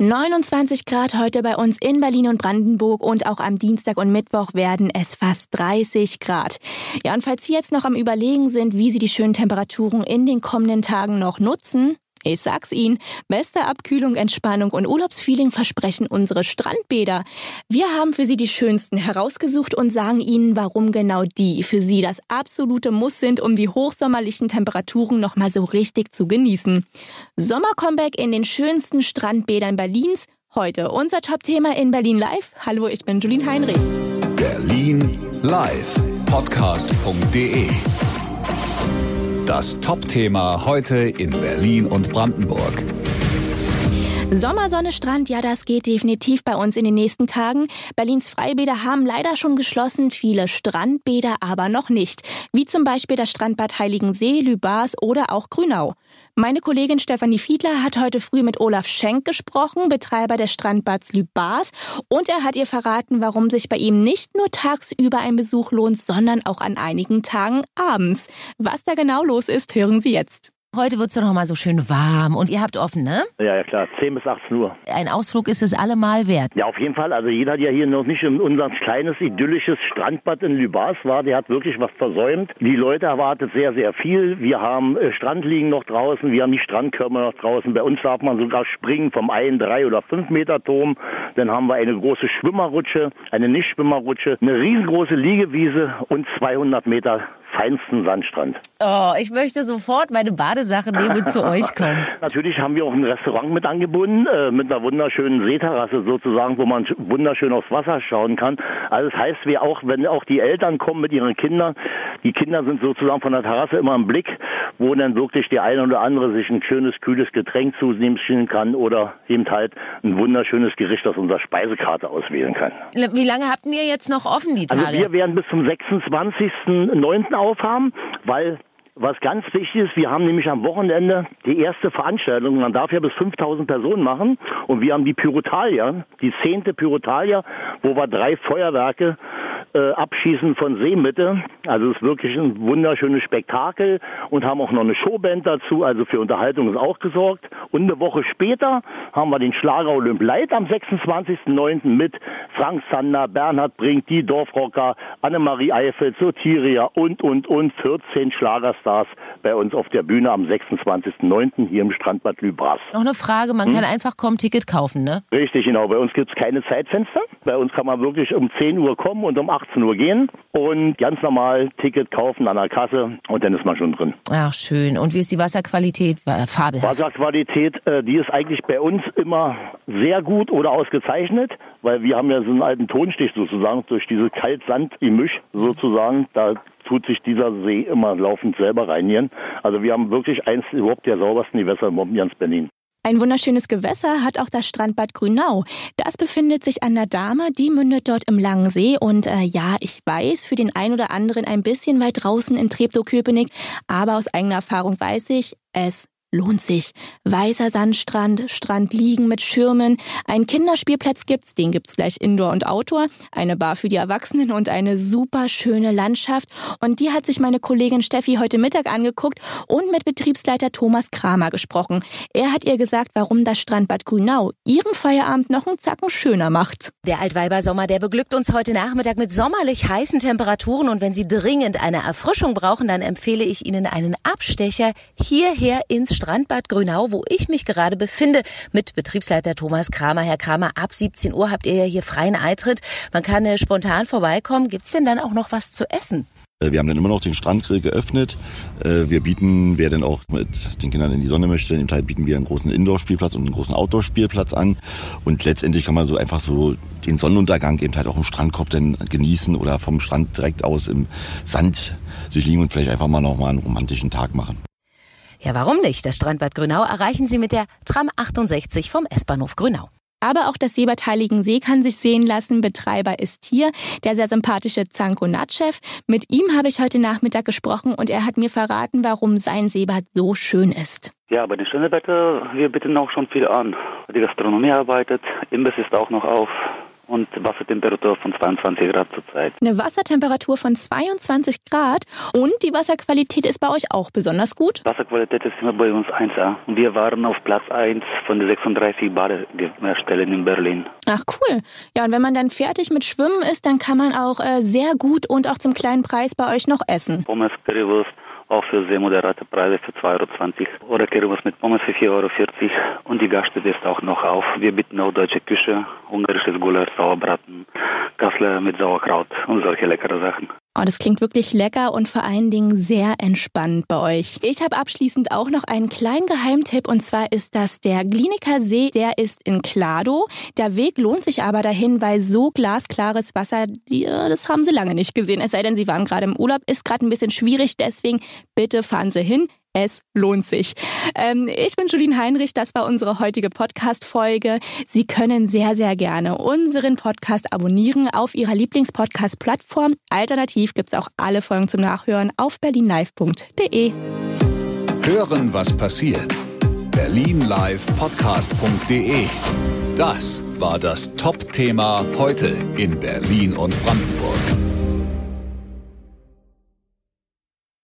29 Grad heute bei uns in Berlin und Brandenburg und auch am Dienstag und Mittwoch werden es fast 30 Grad. Ja, und falls Sie jetzt noch am Überlegen sind, wie Sie die schönen Temperaturen in den kommenden Tagen noch nutzen, ich sag's Ihnen, beste Abkühlung, Entspannung und Urlaubsfeeling versprechen unsere Strandbäder. Wir haben für Sie die schönsten herausgesucht und sagen Ihnen, warum genau die für Sie das absolute Muss sind, um die hochsommerlichen Temperaturen nochmal so richtig zu genießen. Sommercomeback in den schönsten Strandbädern Berlins. Heute unser Top-Thema in Berlin Live. Hallo, ich bin Julien Heinrich. Berlin Live. Podcast.de das Top-Thema heute in Berlin und Brandenburg. Sommersonne, Strand, ja, das geht definitiv bei uns in den nächsten Tagen. Berlins Freibäder haben leider schon geschlossen, viele Strandbäder aber noch nicht. Wie zum Beispiel das Strandbad Heiligensee, Lübars oder auch Grünau. Meine Kollegin Stefanie Fiedler hat heute früh mit Olaf Schenk gesprochen, Betreiber des Strandbads Lübars, und er hat ihr verraten, warum sich bei ihm nicht nur tagsüber ein Besuch lohnt, sondern auch an einigen Tagen abends. Was da genau los ist, hören Sie jetzt. Heute wird es doch noch mal so schön warm und ihr habt offen, ne? Ja, ja, klar. 10 bis 18 Uhr. Ein Ausflug ist es allemal wert. Ja, auf jeden Fall. Also jeder, der hier noch nicht in unser kleines, idyllisches Strandbad in Lübars war, der hat wirklich was versäumt. Die Leute erwartet sehr, sehr viel. Wir haben äh, Strandliegen noch draußen, wir haben die Strandkörper noch draußen. Bei uns darf man sogar springen vom 1, 3 oder 5 Meter Turm. Dann haben wir eine große Schwimmerrutsche, eine Nichtschwimmerrutsche, eine riesengroße Liegewiese und 200 Meter feinsten Sandstrand. Oh, ich möchte sofort meine Badesache nehmen zu euch kommen. Natürlich haben wir auch ein Restaurant mit angebunden, äh, mit einer wunderschönen Seeterrasse sozusagen, wo man wunderschön aufs Wasser schauen kann. Also das heißt, wir auch, wenn auch die Eltern kommen mit ihren Kindern, die Kinder sind sozusagen von der Terrasse immer im Blick, wo dann wirklich der eine oder andere sich ein schönes, kühles Getränk zunehmen kann oder eben halt ein wunderschönes Gericht aus unserer Speisekarte auswählen kann. Wie lange habt ihr jetzt noch offen die also Tage? Also wir werden bis zum 26.09 aufhaben, weil was ganz wichtig ist, wir haben nämlich am Wochenende die erste Veranstaltung. Man darf ja bis 5000 Personen machen. Und wir haben die Pyrotalia, die zehnte Pyrotalia, wo wir drei Feuerwerke äh, Abschießen von Seemitte. Also es ist wirklich ein wunderschönes Spektakel und haben auch noch eine Showband dazu. Also für Unterhaltung ist auch gesorgt. Und eine Woche später haben wir den Schlager Olymp Light am 26.09. mit Frank Sander, Bernhard Brink, die Dorfrocker, Annemarie Eifel, Sotiria und, und, und 14 Schlagerstars bei uns auf der Bühne am 26.09. hier im Strandbad Lübars. Noch eine Frage, man hm? kann einfach kommen, Ticket kaufen, ne? Richtig, genau. Bei uns gibt es keine Zeitfenster. Bei uns kann man wirklich um 10 Uhr kommen und um 8 18 Uhr gehen und ganz normal Ticket kaufen an der Kasse und dann ist man schon drin. Ach schön. Und wie ist die Wasserqualität? Fabelhaft. Wasserqualität, äh, die ist eigentlich bei uns immer sehr gut oder ausgezeichnet, weil wir haben ja so einen alten Tonstich sozusagen durch diese Kaltsand-Gemisch sozusagen. Da tut sich dieser See immer laufend selber reinigen. Also wir haben wirklich eins überhaupt der saubersten Gewässer in ganz Berlin. Ein wunderschönes Gewässer hat auch das Strandbad Grünau. Das befindet sich an der Dame, die mündet dort im Langen See. Und äh, ja, ich weiß, für den einen oder anderen ein bisschen weit draußen in Treptow-Köpenick, aber aus eigener Erfahrung weiß ich, es lohnt sich. Weißer Sandstrand, Strand liegen mit Schirmen, ein Kinderspielplatz gibt's, den gibt's gleich Indoor und Outdoor, eine Bar für die Erwachsenen und eine super schöne Landschaft. Und die hat sich meine Kollegin Steffi heute Mittag angeguckt und mit Betriebsleiter Thomas Kramer gesprochen. Er hat ihr gesagt, warum das Strandbad Grünau ihren Feierabend noch einen Zacken schöner macht. Der Altweibersommer, der beglückt uns heute Nachmittag mit sommerlich heißen Temperaturen und wenn Sie dringend eine Erfrischung brauchen, dann empfehle ich Ihnen einen Abstecher hierher ins Strandbad Strandbad Grünau, wo ich mich gerade befinde, mit Betriebsleiter Thomas Kramer. Herr Kramer, ab 17 Uhr habt ihr ja hier freien Eintritt. Man kann äh, spontan vorbeikommen. Gibt's denn dann auch noch was zu essen? Äh, wir haben dann immer noch den Strandgrill geöffnet. Äh, wir bieten, wer denn auch mit den Kindern in die Sonne möchte, im Teil bieten wir einen großen Indoor-Spielplatz und einen großen Outdoor-Spielplatz an. Und letztendlich kann man so einfach so den Sonnenuntergang eben halt auch im Strandkorb dann genießen oder vom Strand direkt aus im Sand sich liegen und vielleicht einfach mal noch mal einen romantischen Tag machen. Ja, warum nicht? Das Strandbad Grünau erreichen Sie mit der Tram 68 vom S-Bahnhof Grünau. Aber auch das Seebad Heiligensee kann sich sehen lassen. Betreiber ist hier der sehr sympathische Zanko Natschew. Mit ihm habe ich heute Nachmittag gesprochen und er hat mir verraten, warum sein Seebad so schön ist. Ja, bei den Schönebäder, wir bieten auch schon viel an. Die Gastronomie arbeitet, Imbiss ist auch noch auf. Und Wassertemperatur von 22 Grad zurzeit. Eine Wassertemperatur von 22 Grad und die Wasserqualität ist bei euch auch besonders gut? Wasserqualität ist immer bei uns 1A. Wir waren auf Platz 1 von den 36 Badestellen in Berlin. Ach cool. Ja, und wenn man dann fertig mit Schwimmen ist, dann kann man auch äh, sehr gut und auch zum kleinen Preis bei euch noch essen. Pommes, Currywurst, auch für sehr moderate Preise für 2,20 Euro. Oder Currywurst mit Pommes für 4,40 Euro. Und die Gaststätte ist auch noch auf. Wir bieten auch deutsche Küche, ungarisches Gulasch, Sauerbraten, Kassler mit Sauerkraut und solche leckere Sachen. Oh, das klingt wirklich lecker und vor allen Dingen sehr entspannt bei euch. Ich habe abschließend auch noch einen kleinen Geheimtipp und zwar ist das der Gliniker See. Der ist in Klado. Der Weg lohnt sich aber dahin, weil so glasklares Wasser, das haben Sie lange nicht gesehen. Es sei denn, Sie waren gerade im Urlaub. Ist gerade ein bisschen schwierig, deswegen bitte fahren Sie hin. Es lohnt sich. Ähm, ich bin Julien Heinrich, das war unsere heutige Podcast-Folge. Sie können sehr, sehr gerne unseren Podcast abonnieren auf Ihrer Lieblingspodcast-Plattform. Alternativ gibt's auch alle Folgen zum Nachhören auf berlinlive.de. Hören, was passiert. berlinlivepodcast.de Das war das Top-Thema heute in Berlin und Brandenburg.